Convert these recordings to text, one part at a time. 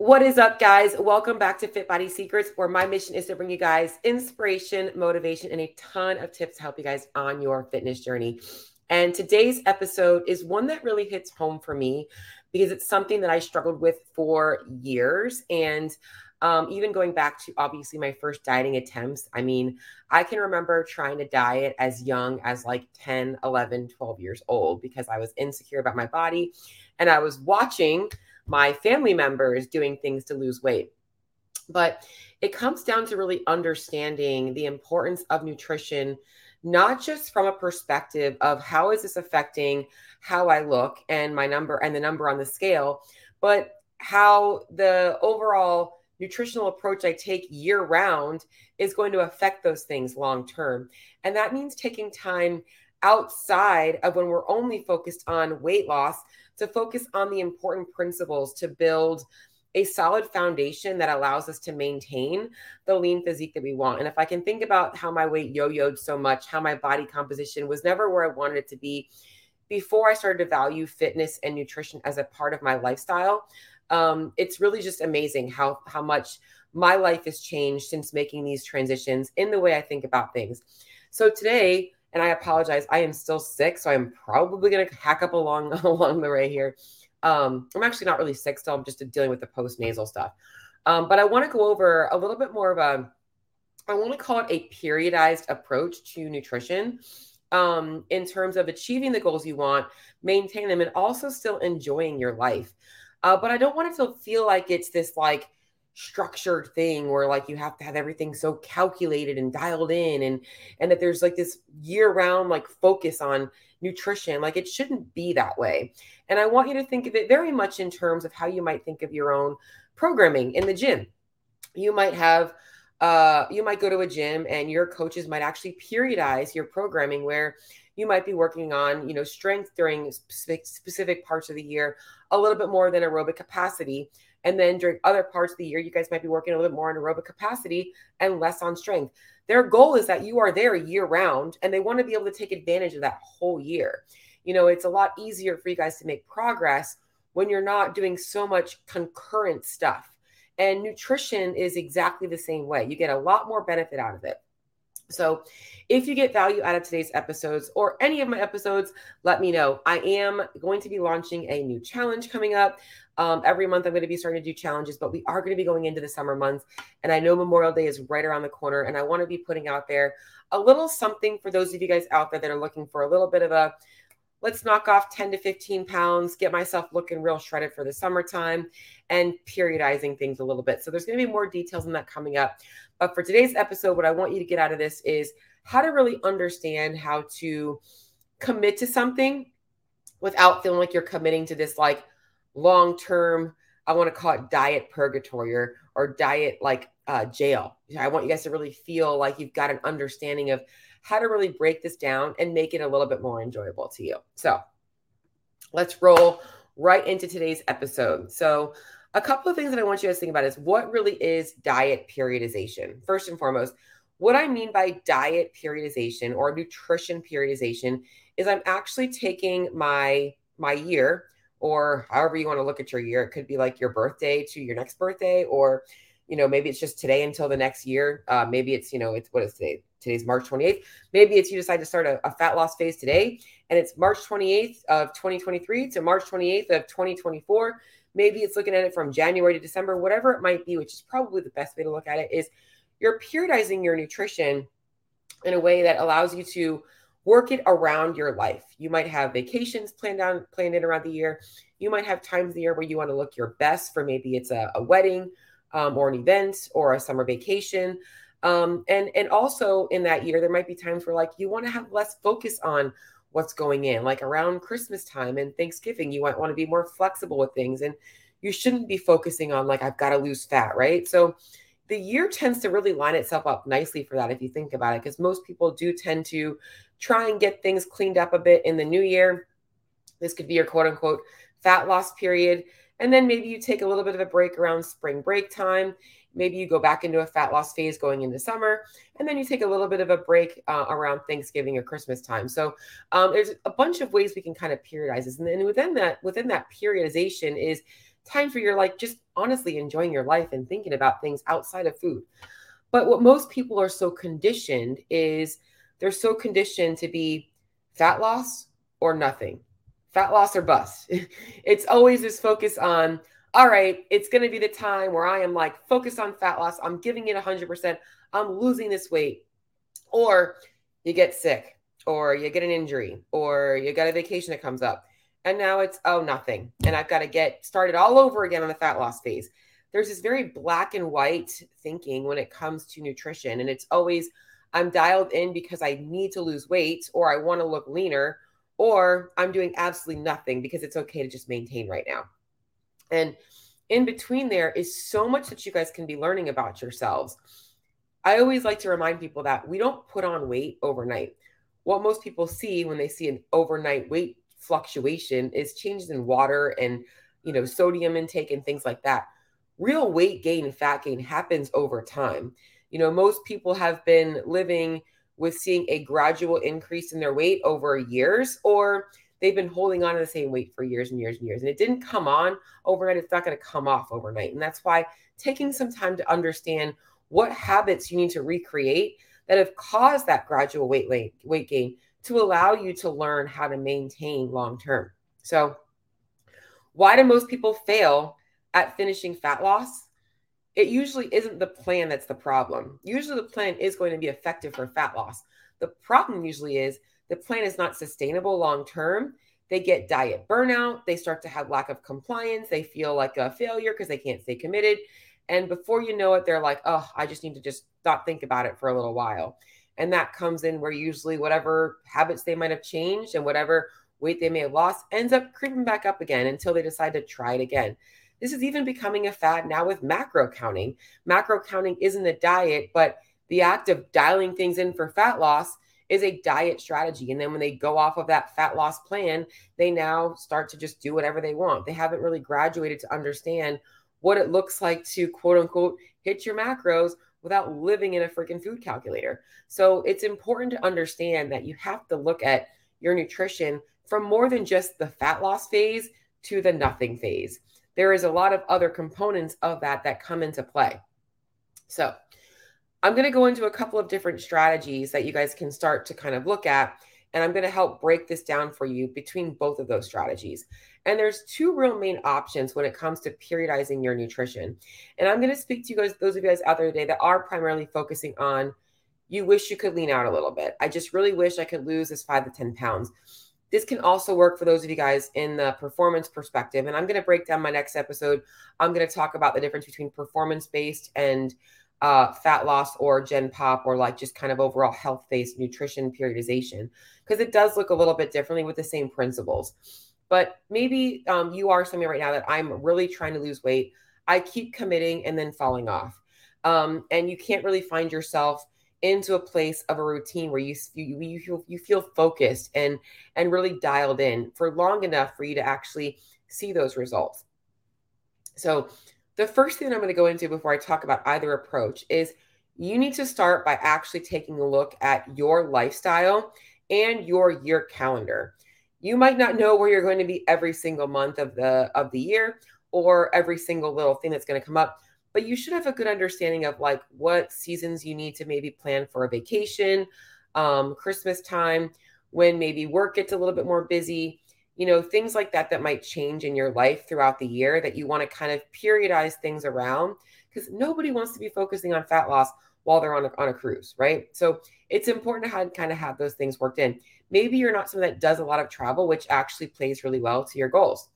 What is up, guys? Welcome back to Fit Body Secrets, where my mission is to bring you guys inspiration, motivation, and a ton of tips to help you guys on your fitness journey. And today's episode is one that really hits home for me because it's something that I struggled with for years. And um, even going back to obviously my first dieting attempts, I mean, I can remember trying to diet as young as like 10, 11, 12 years old because I was insecure about my body and I was watching my family members doing things to lose weight. But it comes down to really understanding the importance of nutrition, not just from a perspective of how is this affecting how I look and my number and the number on the scale, but how the overall nutritional approach I take year round is going to affect those things long term. And that means taking time outside of when we're only focused on weight loss to focus on the important principles to build a solid foundation that allows us to maintain the lean physique that we want. And if I can think about how my weight yo yoed so much, how my body composition was never where I wanted it to be before I started to value fitness and nutrition as a part of my lifestyle, um, it's really just amazing how, how much my life has changed since making these transitions in the way I think about things. So today, and I apologize. I am still sick, so I'm probably going to hack up along along the way here. Um, I'm actually not really sick still. I'm just dealing with the post nasal stuff. Um, but I want to go over a little bit more of a, I want to call it a periodized approach to nutrition um, in terms of achieving the goals you want, maintain them, and also still enjoying your life. Uh, but I don't want it to feel like it's this like structured thing where like you have to have everything so calculated and dialed in and and that there's like this year round like focus on nutrition like it shouldn't be that way. And i want you to think of it very much in terms of how you might think of your own programming in the gym. You might have uh, you might go to a gym and your coaches might actually periodize your programming where you might be working on you know strength during specific, specific parts of the year a little bit more than aerobic capacity and then during other parts of the year, you guys might be working a little bit more on aerobic capacity and less on strength. Their goal is that you are there year round and they want to be able to take advantage of that whole year. You know, it's a lot easier for you guys to make progress when you're not doing so much concurrent stuff. And nutrition is exactly the same way. You get a lot more benefit out of it. So, if you get value out of today's episodes or any of my episodes, let me know. I am going to be launching a new challenge coming up. Um, every month, I'm going to be starting to do challenges, but we are going to be going into the summer months. And I know Memorial Day is right around the corner. And I want to be putting out there a little something for those of you guys out there that are looking for a little bit of a let's knock off 10 to 15 pounds, get myself looking real shredded for the summertime, and periodizing things a little bit. So there's going to be more details on that coming up. But for today's episode, what I want you to get out of this is how to really understand how to commit to something without feeling like you're committing to this like long term, I want to call it diet purgatory or, or diet like uh, jail. I want you guys to really feel like you've got an understanding of how to really break this down and make it a little bit more enjoyable to you. So let's roll right into today's episode. So, a couple of things that I want you guys to think about is what really is diet periodization. First and foremost, what I mean by diet periodization or nutrition periodization is I'm actually taking my my year or however you want to look at your year. It could be like your birthday to your next birthday, or you know maybe it's just today until the next year. Uh, maybe it's you know it's what is today? today's March 28th. Maybe it's you decide to start a, a, fat loss phase today and it's March 28th of 2023 to March 28th of 2024. Maybe it's looking at it from January to December, whatever it might be, which is probably the best way to look at it is you're periodizing your nutrition in a way that allows you to work it around your life. You might have vacations planned on planned in around the year. You might have times of the year where you want to look your best for maybe it's a, a wedding um, or an event or a summer vacation. Um, and and also in that year, there might be times where like you want to have less focus on what's going in, like around Christmas time and Thanksgiving, you might want to be more flexible with things, and you shouldn't be focusing on like I've got to lose fat, right? So the year tends to really line itself up nicely for that if you think about it, because most people do tend to try and get things cleaned up a bit in the new year. This could be your quote unquote fat loss period. And then maybe you take a little bit of a break around spring break time Maybe you go back into a fat loss phase going into summer, and then you take a little bit of a break uh, around Thanksgiving or Christmas time. So um, there's a bunch of ways we can kind of periodize this, and then within that within that periodization is times where you're like just honestly enjoying your life and thinking about things outside of food. But what most people are so conditioned is they're so conditioned to be fat loss or nothing, fat loss or bust. it's always this focus on, all right, it's going to be the time where I am like focused on fat loss. I'm giving it 100%. I'm losing this weight. Or you get sick, or you get an injury, or you got a vacation that comes up. And now it's, oh, nothing. And I've got to get started all over again on the fat loss phase. There's this very black and white thinking when it comes to nutrition. And it's always, I'm dialed in because I need to lose weight or I want to look leaner, or I'm doing absolutely nothing because it's okay to just maintain right now. And in between there is so much that you guys can be learning about yourselves. I always like to remind people that we don't put on weight overnight. What most people see when they see an overnight weight fluctuation is changes in water and you know sodium intake and things like that. Real weight gain and fat gain happens over time. You know, most people have been living with seeing a gradual increase in their weight over years, or they've been holding on to the same weight for years and years and years. And it didn't come on overnight. It's not going to come off overnight. And that's why taking some time to understand what habits you need to recreate that have caused that gradual weight, weight gain to allow you to learn how to maintain long term. So, why do most people fail at finishing fat loss? It usually isn't the plan that's the problem. Usually, the plan is going to be effective for fat loss. The problem usually is the plan is not sustainable long term. They get diet burnout. They start to have lack of compliance. They feel like a failure because they can't stay committed. And before you know it, they're like, oh, I just need to just not think about it for a little while. And that comes in where usually whatever habits they might have changed and whatever weight they may have lost ends up creeping back up again until they decide to try it again. This is even becoming a fad now with macro counting. Macro counting isn't a diet, but the act of dialing things in for fat loss is a diet strategy. And then when they go off of that fat loss plan, they now start to just do whatever they want. They haven't really graduated to understand what it looks like to quote unquote hit your macros without living in a freaking food calculator. So it's important to understand that you have to look at your nutrition from more than just the fat loss phase to the nothing phase. There is a lot of other components of that that come into play. So, I'm going to go into a couple of different strategies that you guys can start to kind of look at and I'm going to help break this down for you between both of those strategies. And there's two real main options when it comes to periodizing your nutrition. And I'm going to speak to you guys, those of you guys out there today that are primarily focusing on you wish you could lean out a little bit. I just really wish I could lose this five to 10 pounds. This can also work for those of you guys in the performance perspective. And I'm going to break down my next episode. I'm going to talk about the difference between performance based and uh, fat loss or gen pop or like just kind of overall health based nutrition periodization because it does look a little bit differently with the same principles. But maybe um, you are somebody right now that I'm really trying to lose weight. I keep committing and then falling off. Um, and you can't really find yourself into a place of a routine where you you you feel, you feel focused and and really dialed in for long enough for you to actually see those results. So the first thing I'm going to go into before I talk about either approach is you need to start by actually taking a look at your lifestyle and your year calendar. You might not know where you're going to be every single month of the of the year or every single little thing that's going to come up, but you should have a good understanding of like what seasons you need to maybe plan for a vacation, um, Christmas time, when maybe work gets a little bit more busy, you know, things like that that might change in your life throughout the year that you want to kind of periodize things around because nobody wants to be focusing on fat loss while they're on a, on a cruise, right? So it's important to have, kind of have those things worked in. Maybe you're not someone that does a lot of travel, which actually plays really well to your goals.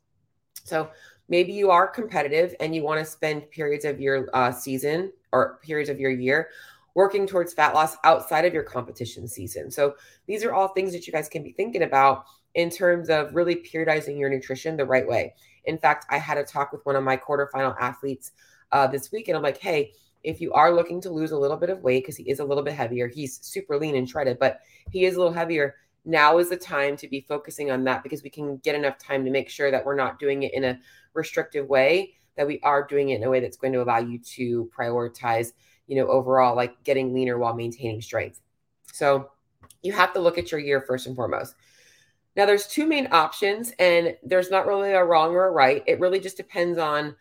So maybe you are competitive and you want to spend periods of your uh, season or periods of your year working towards fat loss outside of your competition season. So these are all things that you guys can be thinking about in terms of really periodizing your nutrition the right way. In fact, I had a talk with one of my quarterfinal athletes uh, this week, and I'm like, hey, if you are looking to lose a little bit of weight, because he is a little bit heavier, he's super lean and shredded, but he is a little heavier. Now is the time to be focusing on that because we can get enough time to make sure that we're not doing it in a restrictive way, that we are doing it in a way that's going to allow you to prioritize, you know, overall, like getting leaner while maintaining strength. So you have to look at your year first and foremost Now, there's two main options, and there's not really a wrong or a right. It really just depends on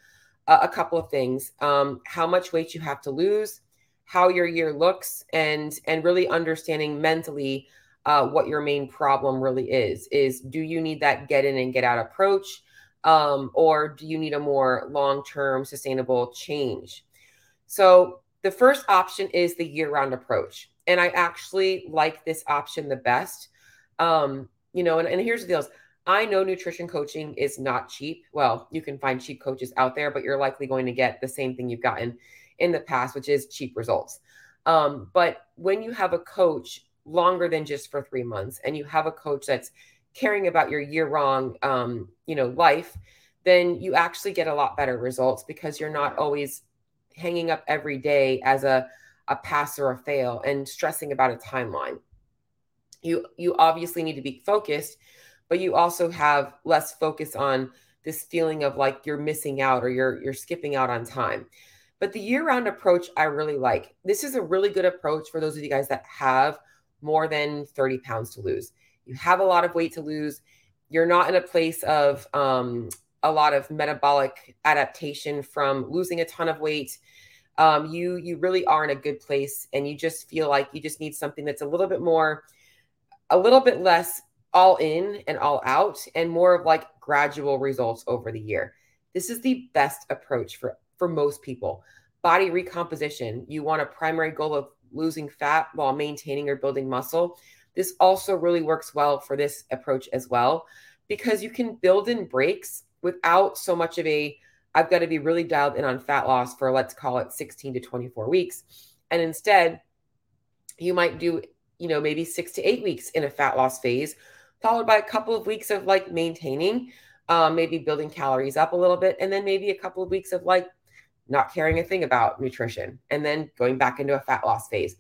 a, a couple of things: um, how much weight you have to lose, how your year looks, and and really understanding mentally uh, what your main problem really is. Is do you need that get in and get out approach, um, or do you need a more long term sustainable change? So the first option is the year round approach, and I actually like this option the best. Um, you know, and, and here's the deal. I know nutrition coaching is not cheap. Well, you can find cheap coaches out there, but you're likely going to get the same thing you've gotten in the past, which is cheap results. Um, but when you have a coach longer than just for three months, and you have a coach that's caring about your year long, um, you know, life, then you actually get a lot better results because you're not always hanging up every day as a a pass or a fail and stressing about a timeline you you obviously need to be focused but you also have less focus on this feeling of like you're missing out or you're you're skipping out on time. But the year round approach i really like. This is a really good approach for those of you guys that have more than 30 pounds to lose. You have a lot of weight to lose. You're not in a place of um, a lot of metabolic adaptation from losing a ton of weight. Um, you you really are in a good place and you just feel like you just need something that's a little bit more a little bit less all in and all out and more of like gradual results over the year. This is the best approach for for most people. Body recomposition, you want a primary goal of losing fat while maintaining or building muscle. This also really works well for this approach as well because you can build in breaks without so much of a I've got to be really dialed in on fat loss for let's call it 16 to 24 weeks. And instead, you might do you know, maybe six to eight weeks in a fat loss phase, followed by a couple of weeks of like maintaining, um, maybe building calories up a little bit, and then maybe a couple of weeks of like not caring a thing about nutrition, and then going back into a fat loss phase.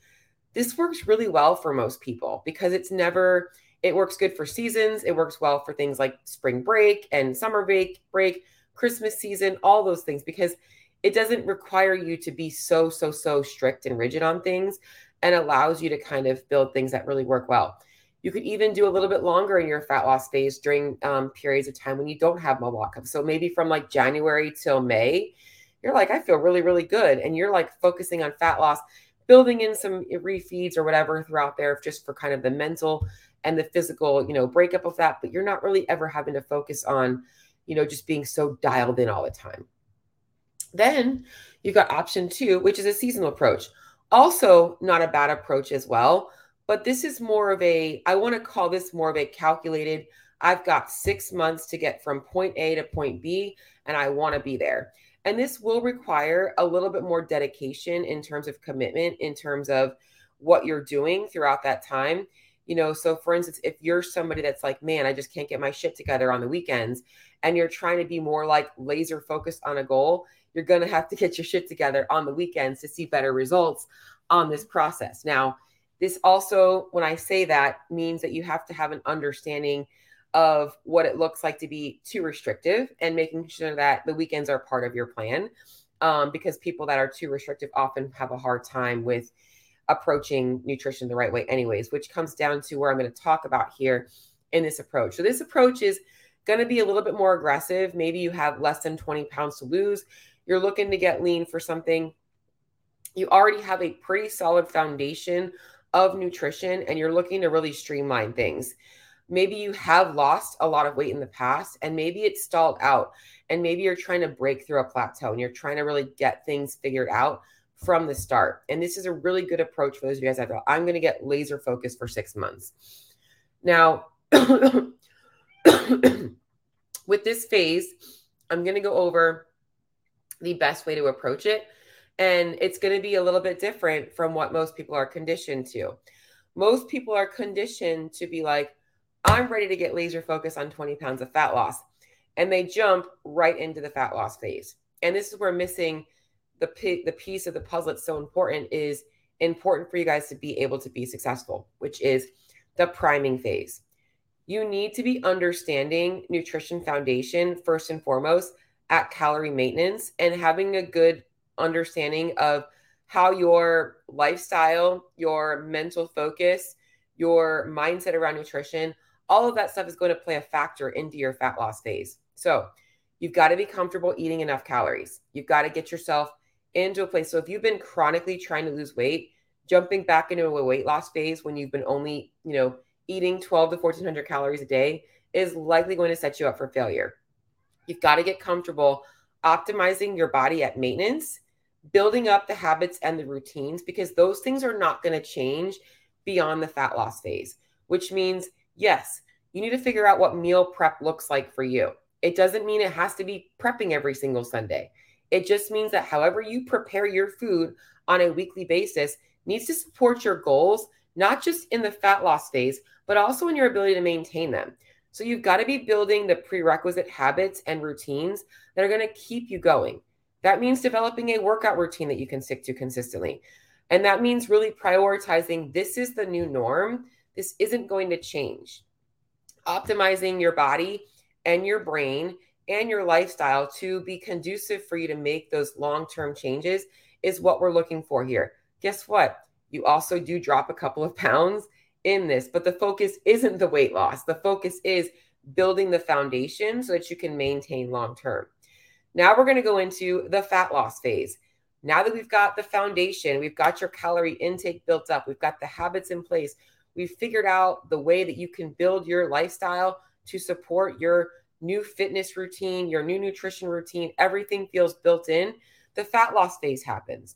This works really well for most people because it's never, it works good for seasons. It works well for things like spring break and summer break, break, Christmas season, all those things because it doesn't require you to be so, so, so strict and rigid on things and allows you to kind of build things that really work well. You could even do a little bit longer in your fat loss phase during um, periods of time when you don't have metabolic. So maybe from like January till May, you're like, I feel really, really good. And you're like focusing on fat loss, building in some refeeds or whatever throughout there just for kind of the mental and the physical, you know, breakup of that. But you're not really ever having to focus on, you know, just being so dialed in all the time. Then you've got option two, which is a seasonal approach. Also, not a bad approach as well. But this is more of a, I want to call this more of a calculated, I've got six months to get from point A to point B, and I want to be there. And this will require a little bit more dedication in terms of commitment, in terms of what you're doing throughout that time. You know, so for instance, if you're somebody that's like, man, I just can't get my shit together on the weekends, and you're trying to be more like laser focused on a goal, you're going to have to get your shit together on the weekends to see better results on this process. Now, this also, when I say that, means that you have to have an understanding of what it looks like to be too restrictive and making sure that the weekends are part of your plan. Um, because people that are too restrictive often have a hard time with approaching nutrition the right way, anyways, which comes down to where I'm going to talk about here in this approach. So, this approach is going to be a little bit more aggressive. Maybe you have less than 20 pounds to lose you're looking to get lean for something, you already have a pretty solid foundation of nutrition and you're looking to really streamline things. Maybe you have lost a lot of weight in the past and maybe it's stalled out and maybe you're trying to break through a plateau and you're trying to really get things figured out from the start. And this is a really good approach for those of you guys that go, I'm going to get laser focused for six months. Now, with this phase, I'm going to go over the best way to approach it. And it's going to be a little bit different from what most people are conditioned to. Most people are conditioned to be like, I'm ready to get laser focused on 20 pounds of fat loss. And they jump right into the fat loss phase. And this is where missing the, the piece of the puzzle that's so important is important for you guys to be able to be successful, which is the priming phase. You need to be understanding nutrition foundation first and foremost at calorie maintenance and having a good understanding of how your lifestyle, your mental focus, your mindset around nutrition all of that stuff is going to play a factor into your fat loss phase. So you've got to be comfortable eating enough calories. You've got to get yourself into a place. So if you've been chronically trying to lose weight, jumping back into a weight loss phase when you've been only, you know, eating 12 to 1400 calories a day is likely going to set you up for failure. You've got to get comfortable optimizing your body at maintenance, building up the habits and the routines because those things are not going to change beyond the fat loss phase, which means, yes, you need to figure out what meal prep looks like for you. It doesn't mean it has to be prepping every single Sunday. It just means that however you prepare your food on a weekly basis needs to support your goals, not just in the fat loss phase, but also in your ability to maintain them. So you've got to be building the prerequisite habits and routines that are going to keep you going. That means developing a workout routine that you can stick to consistently. And that means really prioritizing this is the new norm. This isn't going to change. Optimizing your body and your brain and your lifestyle to be conducive for you to make those long term changes is what we're looking for here. Guess what? You also do drop a couple of pounds in this, but the focus isn't the weight loss. The focus is building the foundation so that you can maintain long term. Now we're going to go into the fat loss phase. Now that we've got the foundation, we've got your calorie intake built up, we've got the habits in place, we've figured out the way that you can build your lifestyle to support your new fitness routine, your new nutrition routine, everything feels built in. The fat loss phase happens.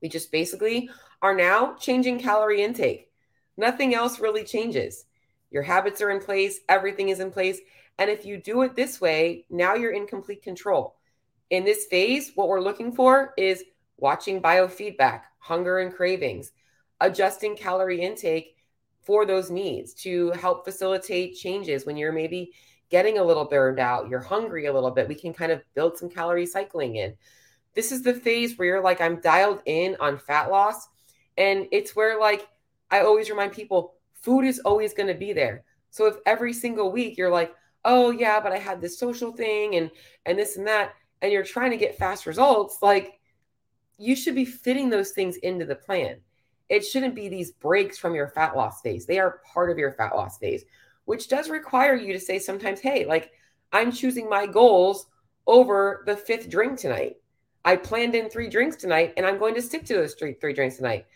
We just basically are now changing calorie intake. Nothing else really changes. Your habits are in place, everything is in place. And if you do it this way, now you're in complete control. In this phase, what we're looking for is watching biofeedback, hunger and cravings, adjusting calorie intake for those needs to help facilitate changes when you're maybe getting a little burned out, you're hungry a little bit. We can kind of build some calorie cycling in. This is the phase where you're like, I'm dialed in on fat loss. And it's where, like, I always remind people food is always going to be there. So if every single week you're like, oh yeah, but I had this social thing and and this and that, and you're trying to get fast results, like you should be fitting those things into the plan. It shouldn't be these breaks from your fat loss phase. They are part of your fat loss phase, which does require you to say sometimes, hey, like I'm choosing my goals over the fifth drink tonight. I planned in three drinks tonight and I'm going to stick to those three, three drinks tonight.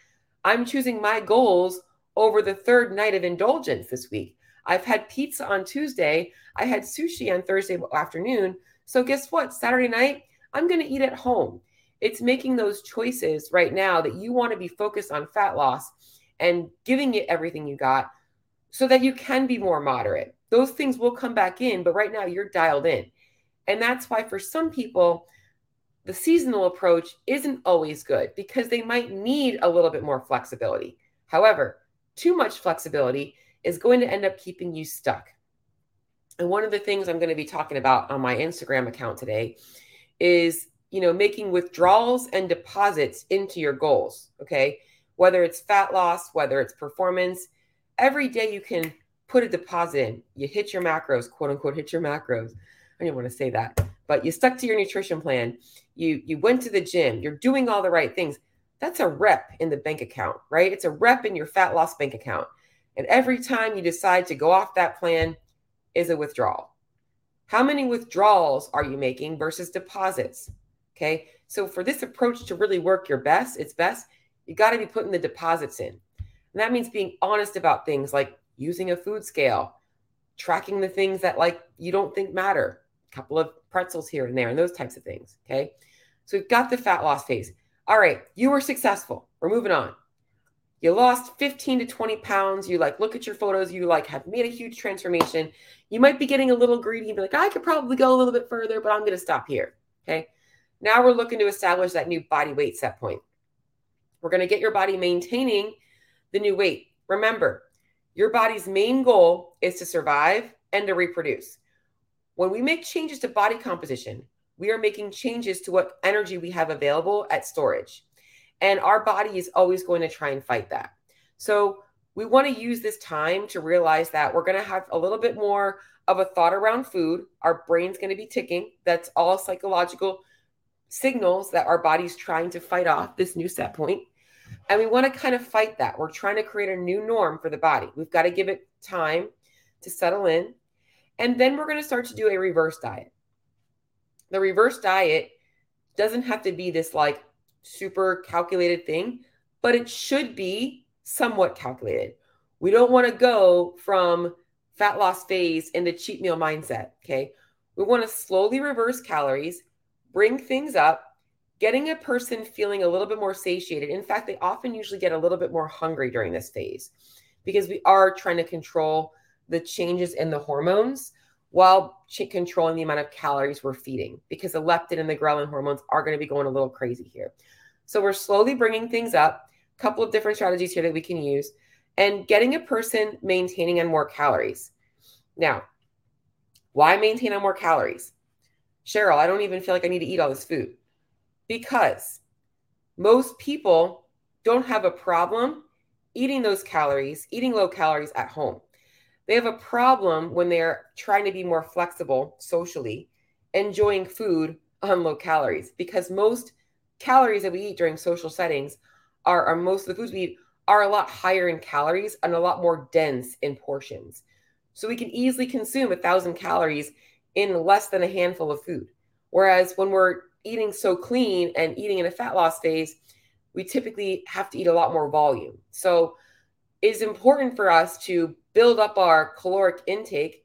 I'm choosing my goals over the third night of indulgence this week. I've had pizza on Tuesday. I had sushi on Thursday afternoon. So, guess what? Saturday night, I'm going to eat at home. It's making those choices right now that you want to be focused on fat loss and giving it everything you got so that you can be more moderate. Those things will come back in, but right now you're dialed in. And that's why for some people, the seasonal approach isn't always good because they might need a little bit more flexibility. However, too much flexibility is going to end up keeping you stuck. And one of the things I'm going to be talking about on my Instagram account today is, you know, making withdrawals and deposits into your goals, okay? Whether it's fat loss, whether it's performance, every day you can put a deposit in. You hit your macros, quote unquote, hit your macros. I didn't want to say that, but you stuck to your nutrition plan you you went to the gym, you're doing all the right things. That's a rep in the bank account, right? It's a rep in your fat loss bank account. And every time you decide to go off that plan is a withdrawal. How many withdrawals are you making versus deposits? Okay. So for this approach to really work your best, it's best, you got to be putting the deposits in. And that means being honest about things like using a food scale, tracking the things that like you don't think matter, couple of pretzels here and there, and those types of things. Okay. So we've got the fat loss phase. All right, you were successful. We're moving on. You lost 15 to 20 pounds. You like look at your photos, you like have made a huge transformation. You might be getting a little greedy and be like, I could probably go a little bit further, but I'm going to stop here. Okay. Now we're looking to establish that new body weight set point. We're going to get your body maintaining the new weight. Remember, your body's main goal is to survive and to reproduce. When we make changes to body composition, we are making changes to what energy we have available at storage. And our body is always going to try and fight that. So we want to use this time to realize that we're going to have a little bit more of a thought around food. Our brain's going to be ticking. That's all psychological signals that our body's trying to fight off this new set point. And we want to kind of fight that. We're trying to create a new norm for the body. We've got to give it time to settle in. And then we're going to start to do a reverse diet. The reverse diet doesn't have to be this like super calculated thing, but it should be somewhat calculated. We don't want to go from fat loss phase into cheat meal mindset. Okay. We want to slowly reverse calories, bring things up, getting a person feeling a little bit more satiated. In fact, they often usually get a little bit more hungry during this phase because we are trying to control the changes in the hormones while controlling the amount of calories we're feeding because the leptin and the ghrelin hormones are going to be going a little crazy here. So we're slowly bringing things up, a couple of different strategies here that we can use and getting a person maintaining on more calories. Now, why maintain on more calories? Cheryl, I don't even feel like I need to eat all this food because most people don't have a problem eating those calories, eating low calories at home. They have a problem when they're trying to be more flexible socially, enjoying food on low calories because most calories that we eat during social settings are, are most of the foods we eat are a lot higher in calories and a lot more dense in portions. So we can easily consume a thousand calories in less than a handful of food. Whereas when we're eating so clean and eating in a fat loss phase, we typically have to eat a lot more volume. So it's important for us to build up our caloric intake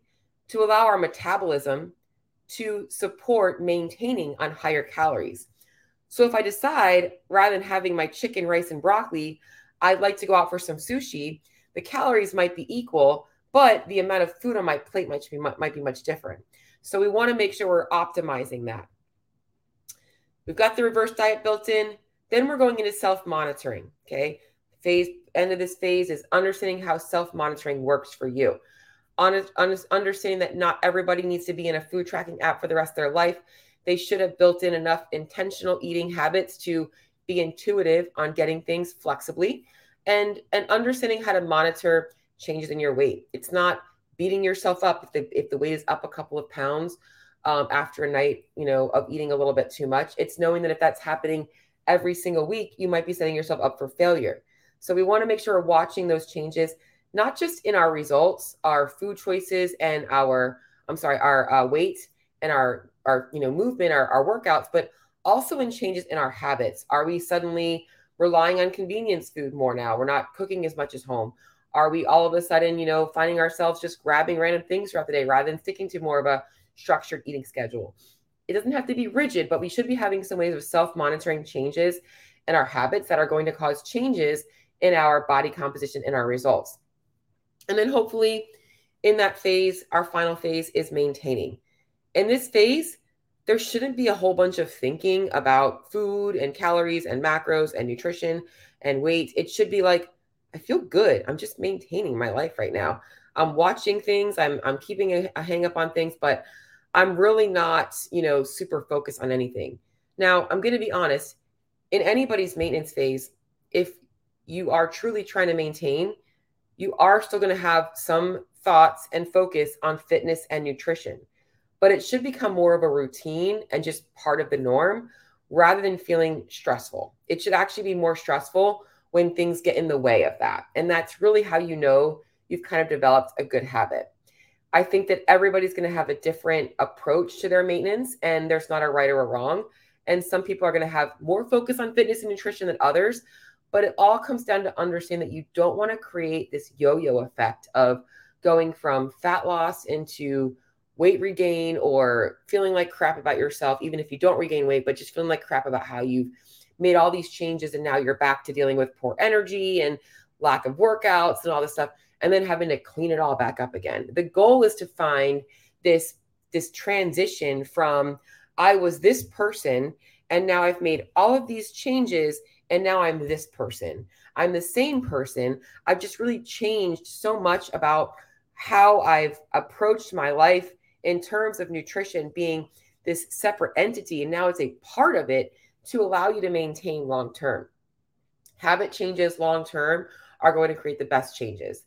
to allow our metabolism to support maintaining on higher calories. So if I decide rather than having my chicken, rice, and broccoli, I'd like to go out for some sushi, the calories might be equal, but the amount of food on my plate might be might be much different. So we want to make sure we're optimizing that. We've got the reverse diet built in. Then we're going into self-monitoring. Okay. Phase end of this phase is understanding how self-monitoring works for you. Understanding that not everybody needs to be in a food tracking app for the rest of their life. They should have built in enough intentional eating habits to be intuitive on getting things flexibly and and understanding how to monitor changes in your weight. It's not beating yourself up if the if the weight is up a couple of pounds um, after a night, you know, of eating a little bit too much. It's knowing that if that's happening every single week, you might be setting yourself up for failure. So we want to make sure we're watching those changes, not just in our results, our food choices, and our I'm sorry, our uh, weight and our our you know movement, our, our workouts, but also in changes in our habits. Are we suddenly relying on convenience food more now? We're not cooking as much at home. Are we all of a sudden, you know, finding ourselves just grabbing random things throughout the day rather than sticking to more of a structured eating schedule? It doesn't have to be rigid, but we should be having some ways of self monitoring changes in our habits that are going to cause changes in our body composition and our results. And then hopefully, in that phase, our final phase is maintaining. In this phase, there shouldn't be a whole bunch of thinking about food and calories and macros and nutrition and weight. It should be like, I feel good. I'm just maintaining my life right now. I'm watching things. I'm I'm keeping a, a hang up on things, but I'm really not, you know, super focused on anything. Now, I'm going to be honest. In anybody's maintenance phase, if you are truly trying to maintain, you are still going to have some thoughts and focus on fitness and nutrition. But it should become more of a routine and just part of the norm rather than feeling stressful. It should actually be more stressful when things get in the way of that. And that's really how you know you've kind of developed a good habit. I think that everybody's going to have a different approach to their maintenance, and there's not a right or a wrong. And some people are going to have more focus on fitness and nutrition than others. But it all comes down to understand that you don't want to create this yo yo effect of going from fat loss into weight regain or feeling like crap about yourself, even if you don't regain weight, but just feeling like crap about how you've made all these changes and now you're back to dealing with poor energy and lack of workouts and all this stuff and then having to clean it all back up again. The goal is to find this this transition from I was this person and now I've made all of these changes and now I'm this person. I'm the same person. I've just really changed so much about how I've approached my life in terms of nutrition being this separate entity and now it's a part of it to allow you to maintain long term. Habit changes long term are going to create the best changes.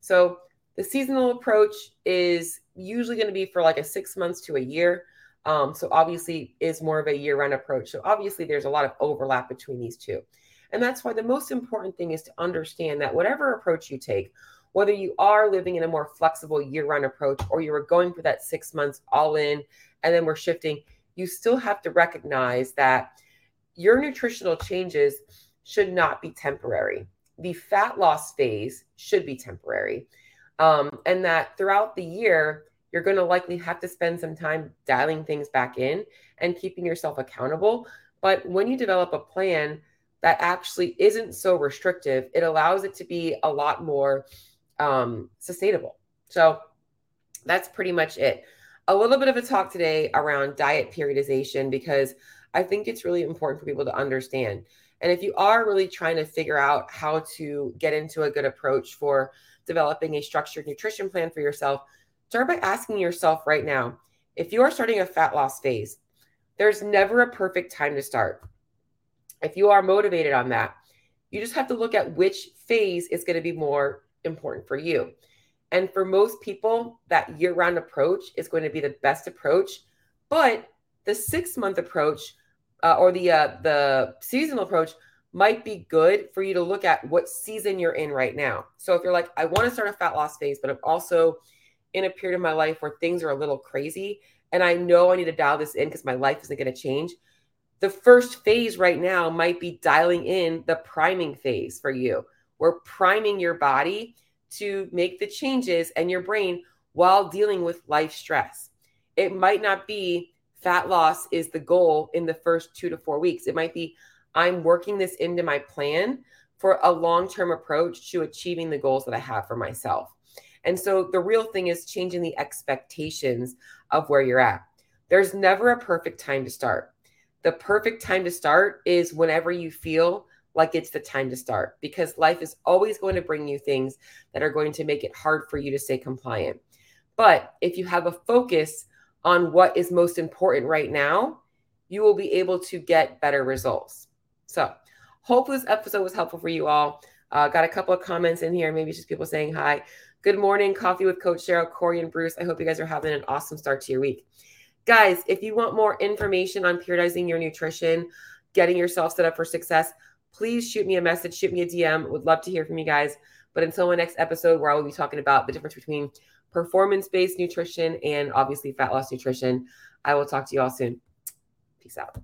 So, the seasonal approach is usually going to be for like a six months to a year. Um, so, obviously, is more of a year round approach. So, obviously, there's a lot of overlap between these two. And that's why the most important thing is to understand that whatever approach you take, whether you are living in a more flexible year round approach or you were going for that six months all in and then we're shifting, you still have to recognize that your nutritional changes should not be temporary. The fat loss phase should be temporary. Um, and that throughout the year, you're going to likely have to spend some time dialing things back in and keeping yourself accountable. But when you develop a plan that actually isn't so restrictive, it allows it to be a lot more um, sustainable. So that's pretty much it. A little bit of a talk today around diet periodization because I think it's really important for people to understand. And if you are really trying to figure out how to get into a good approach for developing a structured nutrition plan for yourself, start by asking yourself right now if you are starting a fat loss phase, there's never a perfect time to start. If you are motivated on that, you just have to look at which phase is going to be more important for you. And for most people, that year round approach is going to be the best approach. But the six month approach uh, or the uh, the seasonal approach might be good for you to look at what season you're in right now. So if you're like, I want to start a fat loss phase, but I'm also in a period of my life where things are a little crazy and I know I need to dial this in because my life isn't going to change. The first phase right now might be dialing in the priming phase for you. We're priming your body to make the changes and your brain while dealing with life stress. It might not be fat loss is the goal in the first two to four weeks. It might be I'm working this into my plan for a long term approach to achieving the goals that I have for myself. And so the real thing is changing the expectations of where you're at. There's never a perfect time to start. The perfect time to start is whenever you feel like it's the time to start because life is always going to bring you things that are going to make it hard for you to stay compliant. But if you have a focus on what is most important right now, you will be able to get better results. So, hopefully, this episode was helpful for you all. Uh, got a couple of comments in here, maybe just people saying hi. Good morning, coffee with Coach Cheryl, Corey, and Bruce. I hope you guys are having an awesome start to your week. Guys, if you want more information on periodizing your nutrition, getting yourself set up for success, please shoot me a message, shoot me a DM. Would love to hear from you guys. But until my next episode, where I will be talking about the difference between performance based nutrition and obviously fat loss nutrition, I will talk to you all soon. Peace out.